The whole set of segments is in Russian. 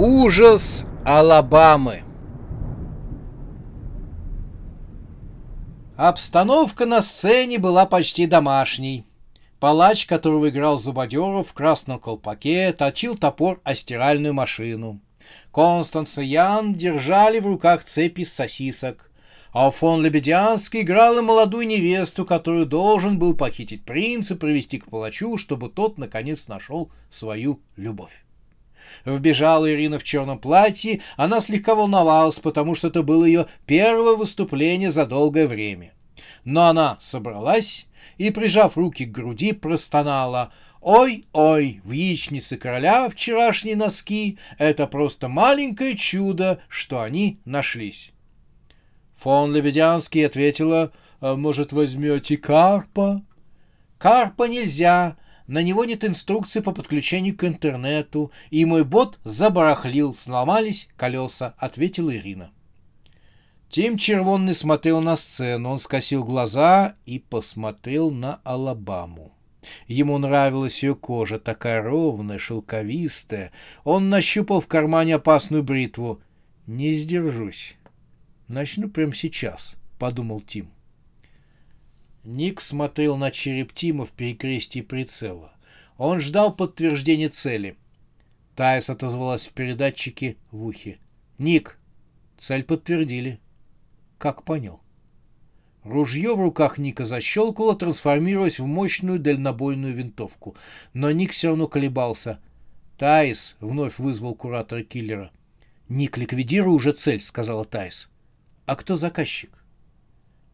Ужас Алабамы. Обстановка на сцене была почти домашней. Палач, которого играл Зубодеров в красном колпаке, точил топор о стиральную машину. Констанс и Ян держали в руках цепи сосисок. А Лебедянский играл и молодую невесту, которую должен был похитить принц и привести к палачу, чтобы тот, наконец, нашел свою любовь. Вбежала Ирина в черном платье, она слегка волновалась, потому что это было ее первое выступление за долгое время. Но она собралась и, прижав руки к груди, простонала «Ой-ой, в яичнице короля вчерашние носки — это просто маленькое чудо, что они нашлись». Фон Лебедянский ответила «А «Может, возьмете карпа?» «Карпа нельзя», на него нет инструкции по подключению к интернету, и мой бот забарахлил, сломались колеса, ответила Ирина. Тим Червонный смотрел на сцену, он скосил глаза и посмотрел на Алабаму. Ему нравилась ее кожа, такая ровная, шелковистая. Он нащупал в кармане опасную бритву. «Не сдержусь. Начну прямо сейчас», — подумал Тим. Ник смотрел на череп Тима в перекрестии прицела. Он ждал подтверждения цели. Тайс отозвалась в передатчике в ухе. «Ник, цель подтвердили». «Как понял?» Ружье в руках Ника защелкало, трансформируясь в мощную дальнобойную винтовку. Но Ник все равно колебался. «Тайс!» — вновь вызвал куратора киллера. «Ник, ликвидируй уже цель», — сказала Тайс. «А кто заказчик?»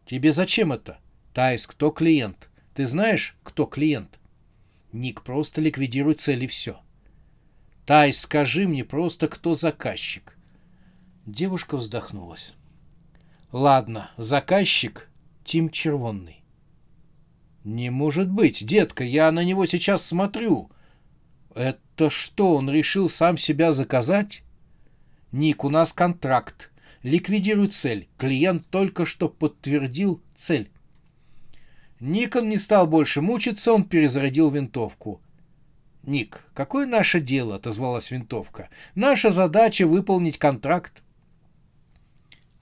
«Тебе зачем это?» Тайс, кто клиент? Ты знаешь, кто клиент? Ник, просто ликвидируй цель и все. Тайс, скажи мне просто, кто заказчик. Девушка вздохнулась. Ладно, заказчик Тим Червонный. Не может быть, детка, я на него сейчас смотрю. Это что, он решил сам себя заказать? Ник, у нас контракт. Ликвидируй цель. Клиент только что подтвердил цель. Никон не стал больше мучиться, он перезарядил винтовку. «Ник, какое наше дело?» — отозвалась винтовка. «Наша задача — выполнить контракт».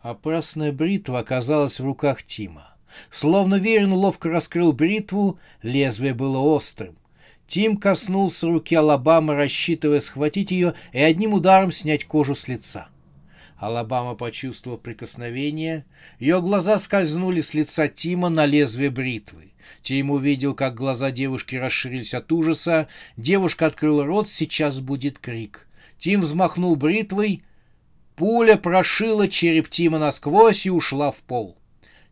Опасная бритва оказалась в руках Тима. Словно Верин ловко раскрыл бритву, лезвие было острым. Тим коснулся руки Алабамы, рассчитывая схватить ее и одним ударом снять кожу с лица. Алабама почувствовала прикосновение. Ее глаза скользнули с лица Тима на лезвие бритвы. Тим увидел, как глаза девушки расширились от ужаса. Девушка открыла рот, сейчас будет крик. Тим взмахнул бритвой. Пуля прошила череп Тима насквозь и ушла в пол.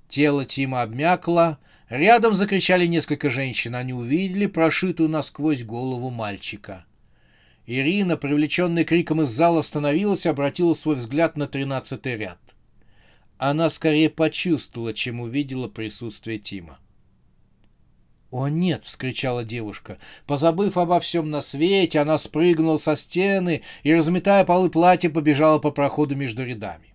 Тело Тима обмякло. Рядом закричали несколько женщин. Они увидели прошитую насквозь голову мальчика. Ирина, привлеченная криком из зала, остановилась и обратила свой взгляд на тринадцатый ряд. Она скорее почувствовала, чем увидела присутствие Тима. «О нет!» — вскричала девушка. Позабыв обо всем на свете, она спрыгнула со стены и, разметая полы платья, побежала по проходу между рядами.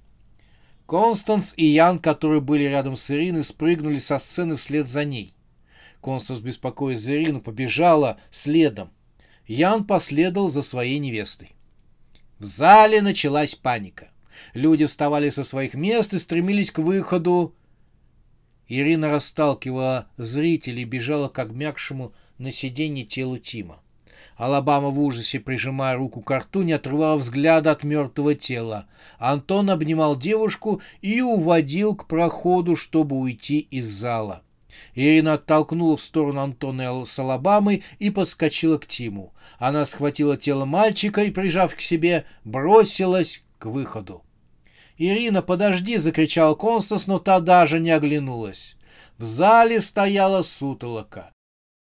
Констанс и Ян, которые были рядом с Ириной, спрыгнули со сцены вслед за ней. Констанс, беспокоясь за Ирину, побежала следом. Ян последовал за своей невестой. В зале началась паника. Люди вставали со своих мест и стремились к выходу. Ирина расталкивала зрителей и бежала к обмякшему на сиденье телу Тима. Алабама в ужасе, прижимая руку к рту, не отрывала взгляда от мертвого тела. Антон обнимал девушку и уводил к проходу, чтобы уйти из зала. Ирина оттолкнула в сторону Антона с Алабамой и подскочила к Тиму. Она схватила тело мальчика и, прижав к себе, бросилась к выходу. «Ирина, подожди!» — закричал Констанс, но та даже не оглянулась. В зале стояла сутолока.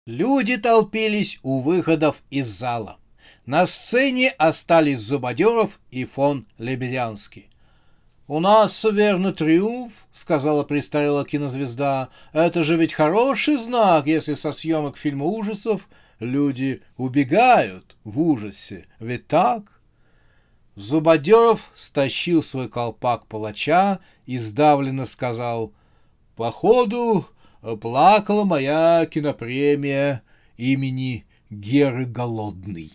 Люди толпились у выходов из зала. На сцене остались Зубодеров и фон Лебедянский. «У нас, верно, триумф», — сказала престарелая кинозвезда. «Это же ведь хороший знак, если со съемок фильма ужасов люди убегают в ужасе. Ведь так?» Зубодеров стащил свой колпак палача и сдавленно сказал «Походу, плакала моя кинопремия имени Геры Голодный».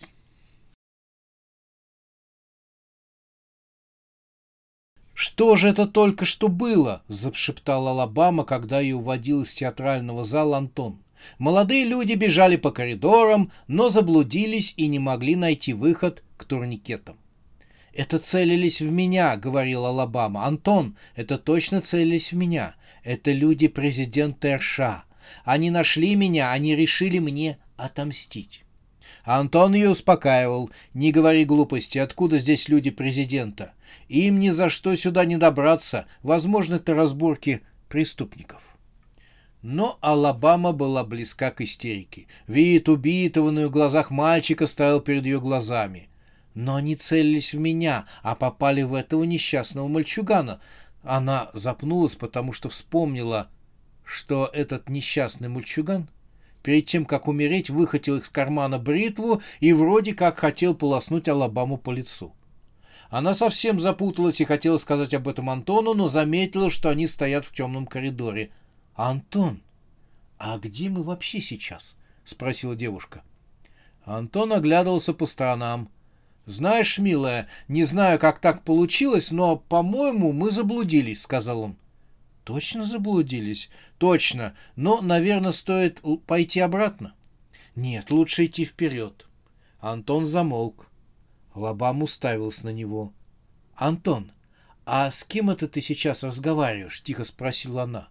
«Что же это только что было?» — зашептал Алабама, когда ее уводил из театрального зала Антон. Молодые люди бежали по коридорам, но заблудились и не могли найти выход к турникетам. «Это целились в меня», — говорил Алабама. «Антон, это точно целились в меня. Это люди президента РША. Они нашли меня, они решили мне отомстить». Антон ее успокаивал. «Не говори глупости, откуда здесь люди президента? Им ни за что сюда не добраться. Возможно, это разборки преступников». Но Алабама была близка к истерике. Вид убитого на ее глазах мальчика стоял перед ее глазами. Но они целились в меня, а попали в этого несчастного мальчугана. Она запнулась, потому что вспомнила, что этот несчастный мальчуган перед тем, как умереть, выхватил из кармана бритву и вроде как хотел полоснуть Алабаму по лицу. Она совсем запуталась и хотела сказать об этом Антону, но заметила, что они стоят в темном коридоре. «Антон, а где мы вообще сейчас?» — спросила девушка. Антон оглядывался по сторонам. «Знаешь, милая, не знаю, как так получилось, но, по-моему, мы заблудились», — сказал он. Точно заблудились? Точно. Но, наверное, стоит пойти обратно. Нет, лучше идти вперед. Антон замолк. Лобам уставился на него. Антон, а с кем это ты сейчас разговариваешь? Тихо спросила она.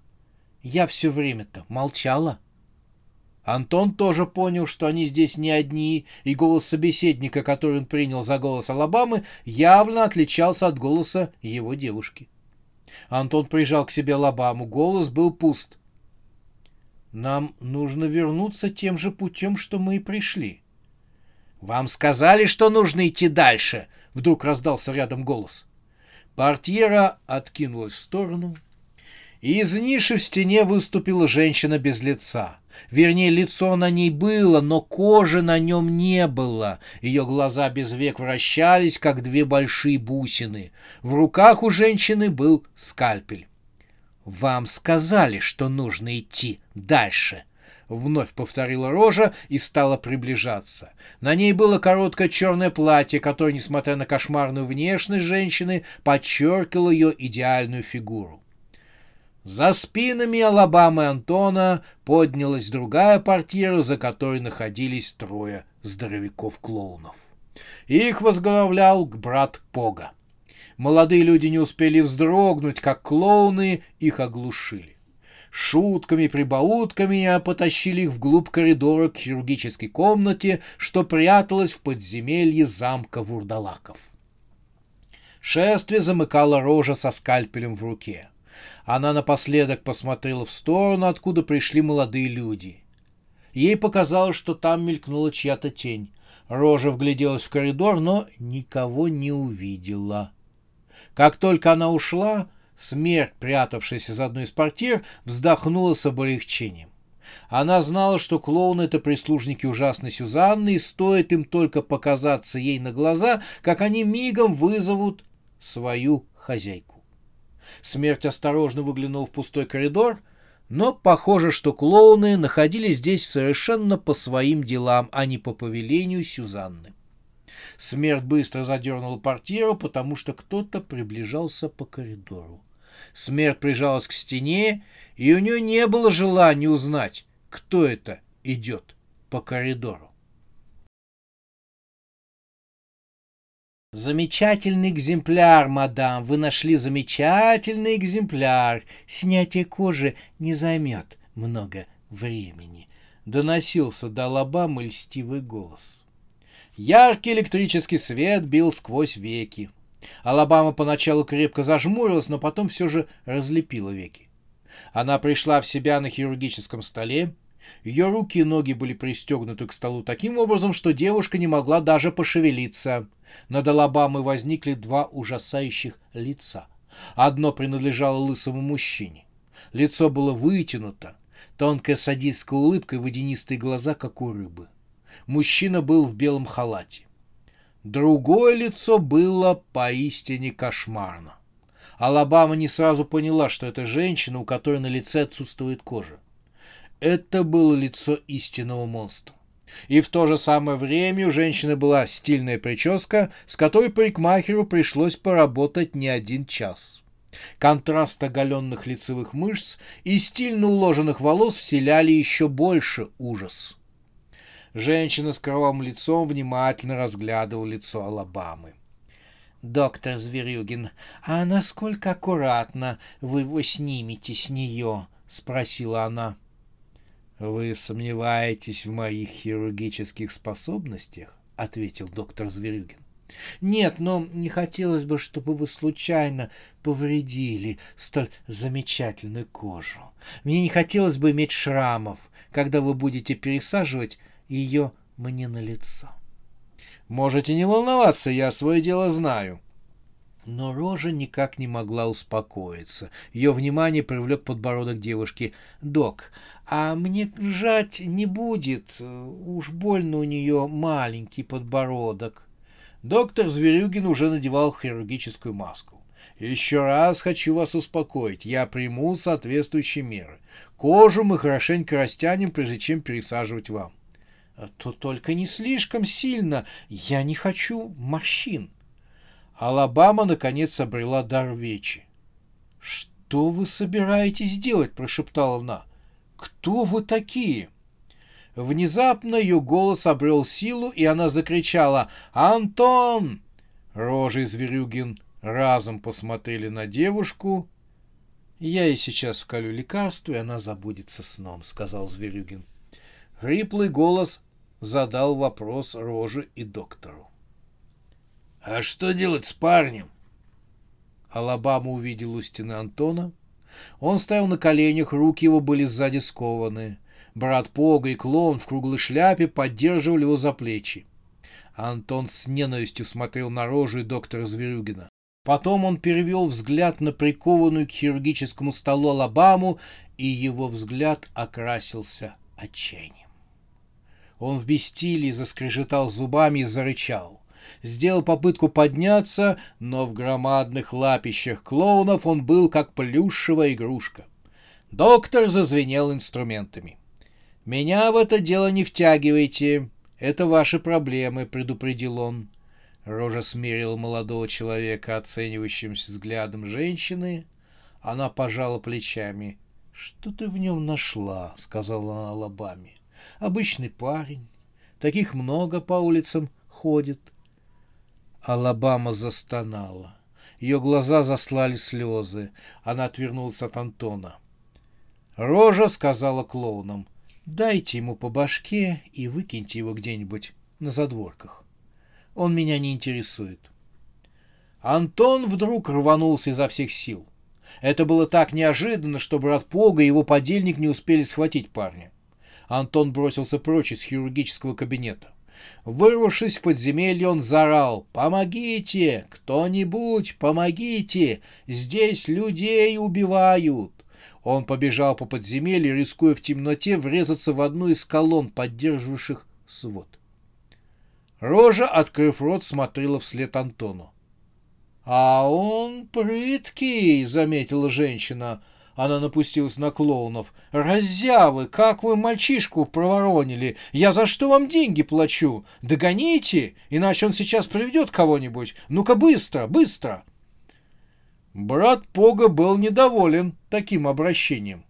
Я все время-то молчала. Антон тоже понял, что они здесь не одни, и голос собеседника, который он принял за голос Алабамы, явно отличался от голоса его девушки. Антон прижал к себе Лобаму. Голос был пуст. «Нам нужно вернуться тем же путем, что мы и пришли». «Вам сказали, что нужно идти дальше!» — вдруг раздался рядом голос. Портьера откинулась в сторону, и из ниши в стене выступила женщина без лица. Вернее, лицо на ней было, но кожи на нем не было. Ее глаза без век вращались, как две большие бусины. В руках у женщины был скальпель. «Вам сказали, что нужно идти дальше», — вновь повторила рожа и стала приближаться. На ней было короткое черное платье, которое, несмотря на кошмарную внешность женщины, подчеркивало ее идеальную фигуру. За спинами Алабамы Антона поднялась другая портьера, за которой находились трое здоровяков-клоунов. Их возглавлял брат Пога. Молодые люди не успели вздрогнуть, как клоуны их оглушили. Шутками, прибаутками потащили их вглубь коридора к хирургической комнате, что пряталась в подземелье замка вурдалаков. Шествие замыкала рожа со скальпелем в руке — она напоследок посмотрела в сторону, откуда пришли молодые люди. Ей показалось, что там мелькнула чья-то тень. Рожа вгляделась в коридор, но никого не увидела. Как только она ушла, смерть, прятавшаяся за одной из портьер, вздохнула с облегчением. Она знала, что клоуны — это прислужники ужасной Сюзанны, и стоит им только показаться ей на глаза, как они мигом вызовут свою хозяйку. Смерть осторожно выглянул в пустой коридор, но похоже, что клоуны находились здесь совершенно по своим делам, а не по повелению Сюзанны. Смерть быстро задернула портьеру, потому что кто-то приближался по коридору. Смерть прижалась к стене, и у нее не было желания узнать, кто это идет по коридору. Замечательный экземпляр, мадам. Вы нашли замечательный экземпляр. Снятие кожи не займет много времени. Доносился до лоба льстивый голос. Яркий электрический свет бил сквозь веки. Алабама поначалу крепко зажмурилась, но потом все же разлепила веки. Она пришла в себя на хирургическом столе, Ее руки и ноги были пристегнуты к столу таким образом, что девушка не могла даже пошевелиться. Над Алабамой возникли два ужасающих лица. Одно принадлежало лысому мужчине. Лицо было вытянуто, тонкая садистская улыбка и водянистые глаза, как у рыбы. Мужчина был в белом халате. Другое лицо было поистине кошмарно. Алабама не сразу поняла, что это женщина, у которой на лице отсутствует кожа. Это было лицо истинного монстра. И в то же самое время у женщины была стильная прическа, с которой парикмахеру пришлось поработать не один час. Контраст оголенных лицевых мышц и стильно уложенных волос вселяли еще больше ужас. Женщина с кровавым лицом внимательно разглядывала лицо Алабамы. «Доктор Зверюгин, а насколько аккуратно вы его снимете с нее?» — спросила она. «Вы сомневаетесь в моих хирургических способностях?» — ответил доктор Зверюгин. «Нет, но не хотелось бы, чтобы вы случайно повредили столь замечательную кожу. Мне не хотелось бы иметь шрамов, когда вы будете пересаживать ее мне на лицо». «Можете не волноваться, я свое дело знаю», но Рожа никак не могла успокоиться. Ее внимание привлек подбородок девушки. «Док, а мне жать не будет. Уж больно у нее маленький подбородок». Доктор Зверюгин уже надевал хирургическую маску. «Еще раз хочу вас успокоить. Я приму соответствующие меры. Кожу мы хорошенько растянем, прежде чем пересаживать вам». «То только не слишком сильно. Я не хочу морщин». Алабама наконец обрела дар речи. «Что вы собираетесь делать?» – прошептала она. «Кто вы такие?» Внезапно ее голос обрел силу, и она закричала «Антон!». Рожа и Зверюгин разом посмотрели на девушку. «Я ей сейчас вколю лекарство, и она забудется сном», — сказал Зверюгин. Хриплый голос задал вопрос Роже и доктору. А что делать с парнем? Алабама увидел у стены Антона. Он стоял на коленях, руки его были сзади скованы. Брат Пога и клоун в круглой шляпе поддерживали его за плечи. Антон с ненавистью смотрел на рожу и доктора Зверюгина. Потом он перевел взгляд на прикованную к хирургическому столу Алабаму, и его взгляд окрасился отчаянием. Он в бестилии заскрежетал зубами и зарычал сделал попытку подняться, но в громадных лапищах клоунов он был как плюшевая игрушка. Доктор зазвенел инструментами. «Меня в это дело не втягивайте. Это ваши проблемы», — предупредил он. Рожа смерила молодого человека оценивающим взглядом женщины. Она пожала плечами. «Что ты в нем нашла?» — сказала она Алабаме. «Обычный парень. Таких много по улицам ходит. Алабама застонала. Ее глаза заслали слезы. Она отвернулась от Антона. Рожа сказала клоунам, «Дайте ему по башке и выкиньте его где-нибудь на задворках. Он меня не интересует». Антон вдруг рванулся изо всех сил. Это было так неожиданно, что брат Пога и его подельник не успели схватить парня. Антон бросился прочь из хирургического кабинета. Вырвавшись в подземелье, он заорал «Помогите! Кто-нибудь, помогите! Здесь людей убивают!» Он побежал по подземелью, рискуя в темноте врезаться в одну из колонн, поддерживавших свод. Рожа, открыв рот, смотрела вслед Антону. «А он прыткий», — заметила женщина. Она напустилась на клоунов. «Раззявы, как вы мальчишку проворонили! Я за что вам деньги плачу? Догоните, иначе он сейчас приведет кого-нибудь. Ну-ка быстро, быстро!» Брат Пога был недоволен таким обращением.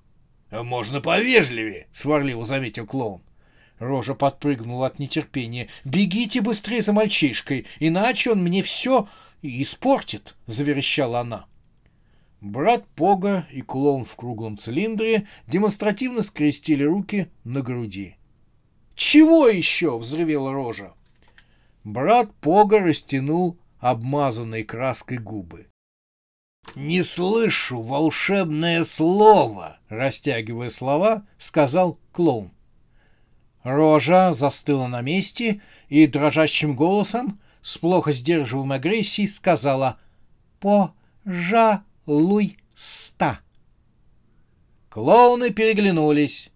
«Можно повежливее», — сварливо заметил клоун. Рожа подпрыгнула от нетерпения. «Бегите быстрее за мальчишкой, иначе он мне все испортит», — заверещала она. Брат Пога и клоун в круглом цилиндре демонстративно скрестили руки на груди. «Чего еще?» — взревела рожа. Брат Пога растянул обмазанной краской губы. «Не слышу волшебное слово!» — растягивая слова, сказал клоун. Рожа застыла на месте и дрожащим голосом, с плохо сдерживаемой агрессией, сказала «Пожалуйста». Клоуны переглянулись.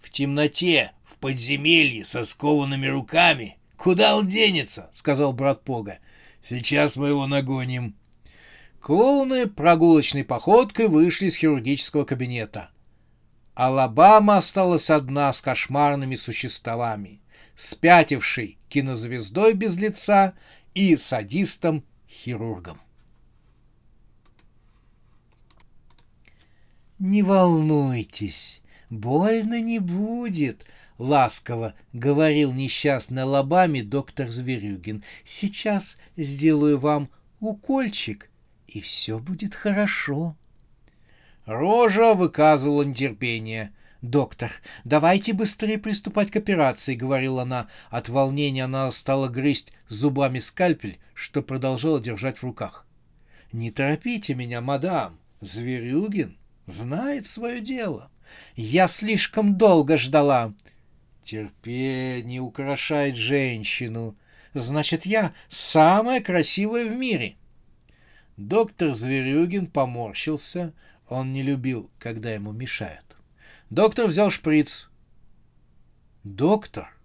В темноте, в подземелье со скованными руками. Куда он денется? — сказал брат Пога. Сейчас мы его нагоним. Клоуны прогулочной походкой вышли из хирургического кабинета. Алабама осталась одна с кошмарными существами, спятившей кинозвездой без лица и садистом-хирургом. «Не волнуйтесь, больно не будет», — ласково говорил несчастный Алабаме доктор Зверюгин. «Сейчас сделаю вам укольчик, и все будет хорошо. Рожа выказывала нетерпение. «Доктор, давайте быстрее приступать к операции», — говорила она. От волнения она стала грызть зубами скальпель, что продолжала держать в руках. «Не торопите меня, мадам. Зверюгин знает свое дело. Я слишком долго ждала». «Терпение украшает женщину. Значит, я самая красивая в мире». Доктор Зверюгин поморщился. Он не любил, когда ему мешают. Доктор взял шприц. «Доктор?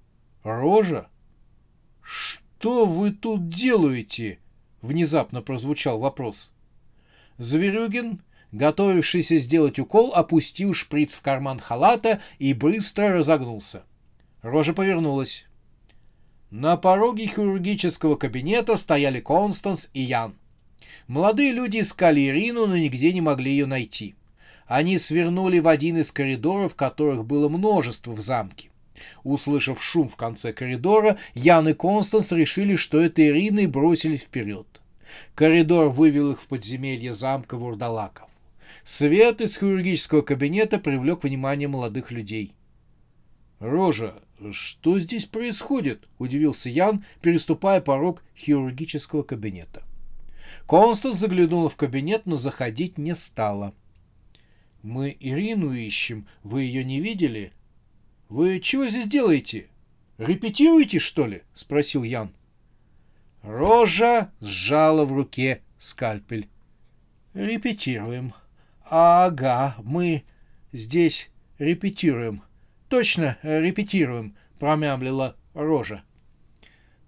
Рожа? Что вы тут делаете?» Внезапно прозвучал вопрос. Зверюгин, готовившийся сделать укол, опустил шприц в карман халата и быстро разогнулся. Рожа повернулась. На пороге хирургического кабинета стояли Констанс и Ян. Молодые люди искали Ирину, но нигде не могли ее найти. Они свернули в один из коридоров, которых было множество в замке. Услышав шум в конце коридора, Ян и Констанс решили, что это Ирина, и бросились вперед. Коридор вывел их в подземелье замка Вурдалаков. Свет из хирургического кабинета привлек внимание молодых людей. «Рожа, что здесь происходит?» — удивился Ян, переступая порог хирургического кабинета. Констанс заглянула в кабинет, но заходить не стала. «Мы Ирину ищем. Вы ее не видели?» «Вы чего здесь делаете? Репетируете, что ли?» — спросил Ян. Рожа сжала в руке скальпель. «Репетируем. Ага, мы здесь репетируем. Точно репетируем», — промямлила Рожа.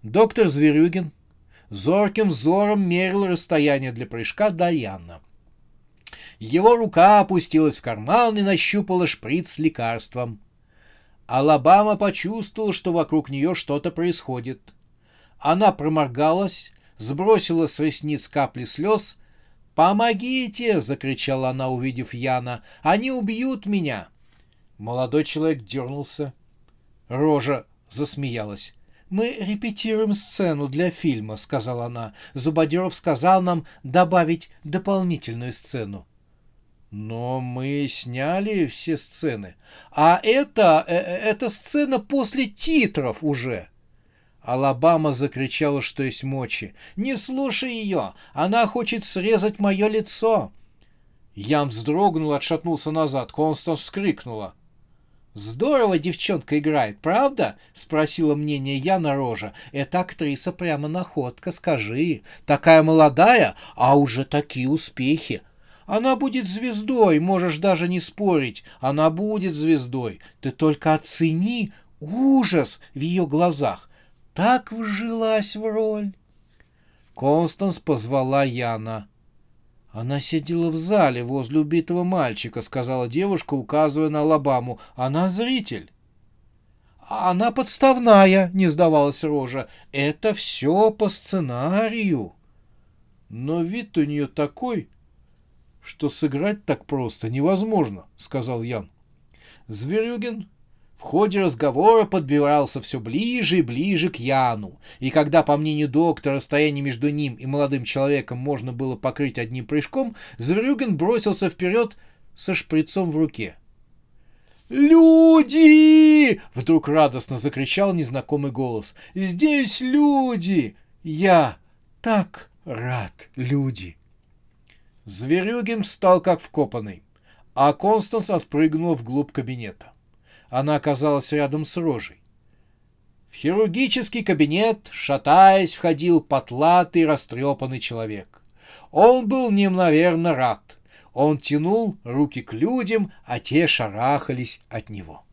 Доктор Зверюгин зорким взором мерил расстояние для прыжка до Яна. Его рука опустилась в карман и нащупала шприц с лекарством. Алабама почувствовала, что вокруг нее что-то происходит. Она проморгалась, сбросила с ресниц капли слез. «Помогите!» — закричала она, увидев Яна. «Они убьют меня!» Молодой человек дернулся. Рожа засмеялась. «Мы репетируем сцену для фильма», — сказала она. Зубодеров сказал нам добавить дополнительную сцену. «Но мы сняли все сцены. А это... Э, э, это сцена после титров уже». Алабама закричала, что есть мочи. «Не слушай ее! Она хочет срезать мое лицо!» Ян вздрогнул, отшатнулся назад. Констанс вскрикнула. Здорово девчонка играет, правда? Спросила мнение я на. Эта актриса прямо находка, скажи. Такая молодая, а уже такие успехи. Она будет звездой, можешь даже не спорить. Она будет звездой. Ты только оцени ужас в ее глазах. Так вжилась в роль. Констанс позвала Яна. «Она сидела в зале возле убитого мальчика», — сказала девушка, указывая на Алабаму. «Она зритель». «Она подставная», — не сдавалась Рожа. «Это все по сценарию». «Но вид у нее такой, что сыграть так просто невозможно», — сказал Ян. Зверюгин в ходе разговора подбирался все ближе и ближе к Яну, и когда, по мнению доктора, расстояние между ним и молодым человеком можно было покрыть одним прыжком, Зверюгин бросился вперед со шприцом в руке. «Люди!» — вдруг радостно закричал незнакомый голос. «Здесь люди! Я так рад, люди!» Зверюгин встал как вкопанный, а Констанс отпрыгнул вглубь кабинета. Она оказалась рядом с Рожей. В хирургический кабинет, шатаясь, входил потлатый растрепанный человек. Он был неимоверно рад. Он тянул руки к людям, а те шарахались от него.